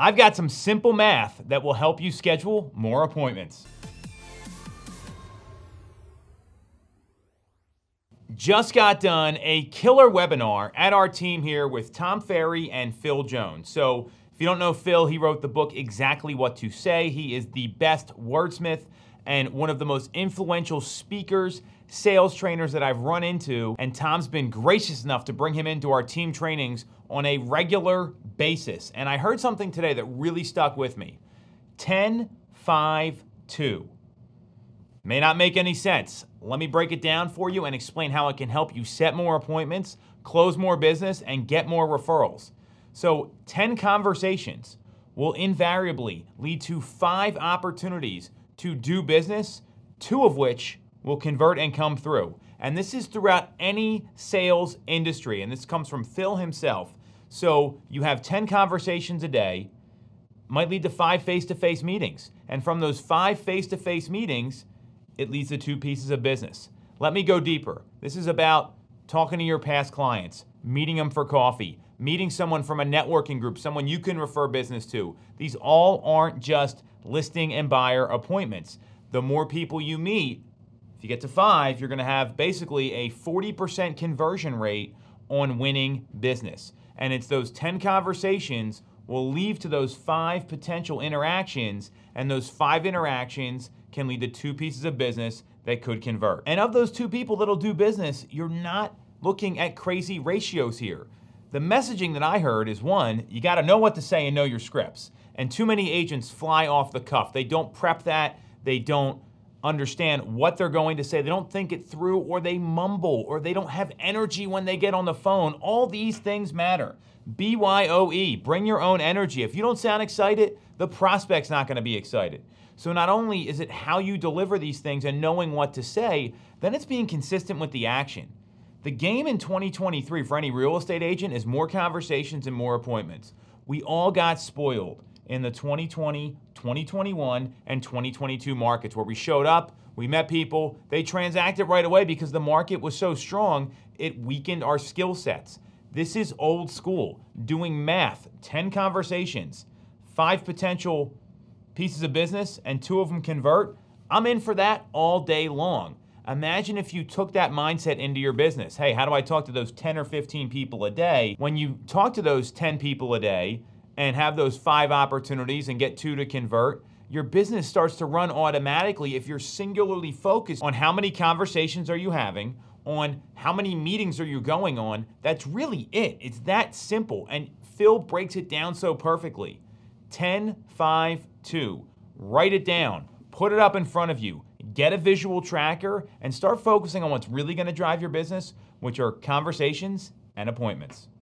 I've got some simple math that will help you schedule more appointments. Just got done a killer webinar at our team here with Tom Ferry and Phil Jones. So, if you don't know Phil, he wrote the book Exactly What to Say. He is the best wordsmith and one of the most influential speakers, sales trainers that I've run into. And Tom's been gracious enough to bring him into our team trainings on a regular basis. And I heard something today that really stuck with me 10 5 2. May not make any sense. Let me break it down for you and explain how it can help you set more appointments, close more business, and get more referrals. So, 10 conversations will invariably lead to five opportunities to do business, two of which will convert and come through. And this is throughout any sales industry. And this comes from Phil himself. So, you have 10 conversations a day, might lead to five face to face meetings. And from those five face to face meetings, it leads to two pieces of business. Let me go deeper. This is about talking to your past clients, meeting them for coffee, meeting someone from a networking group, someone you can refer business to. These all aren't just listing and buyer appointments. The more people you meet, if you get to five, you're to have basically a 40% conversion rate on winning business. And it's those 10 conversations will lead to those five potential interactions, and those five interactions can lead to two pieces of business that could convert. And of those two people that'll do business, you're not looking at crazy ratios here. The messaging that I heard is one, you got to know what to say and know your scripts. And too many agents fly off the cuff. They don't prep that, they don't understand what they're going to say. They don't think it through, or they mumble, or they don't have energy when they get on the phone. All these things matter. BYOE, bring your own energy. If you don't sound excited, the prospect's not going to be excited. So not only is it how you deliver these things and knowing what to say, then it's being consistent with the action. The game in 2023 for any real estate agent is more conversations and more appointments. We all got spoiled in the 2020, 2021, and 2022 markets where we showed up, we met people, they transacted right away because the market was so strong, it weakened our skill sets. This is old school, doing math, 10 conversations, five potential pieces of business, and two of them convert. I'm in for that all day long. Imagine if you took that mindset into your business. Hey, how do I talk to those 10 or 15 people a day? When you talk to those 10 people a day and have those five opportunities and get two to convert, your business starts to run automatically if you're singularly focused on how many conversations are you having, on how many meetings are you going on. That's really it. It's that simple. And Phil breaks it down so perfectly. 10, 5, 2. Write it down. Put it up in front of you. Get a visual tracker and start focusing on what's really going to drive your business, which are conversations and appointments.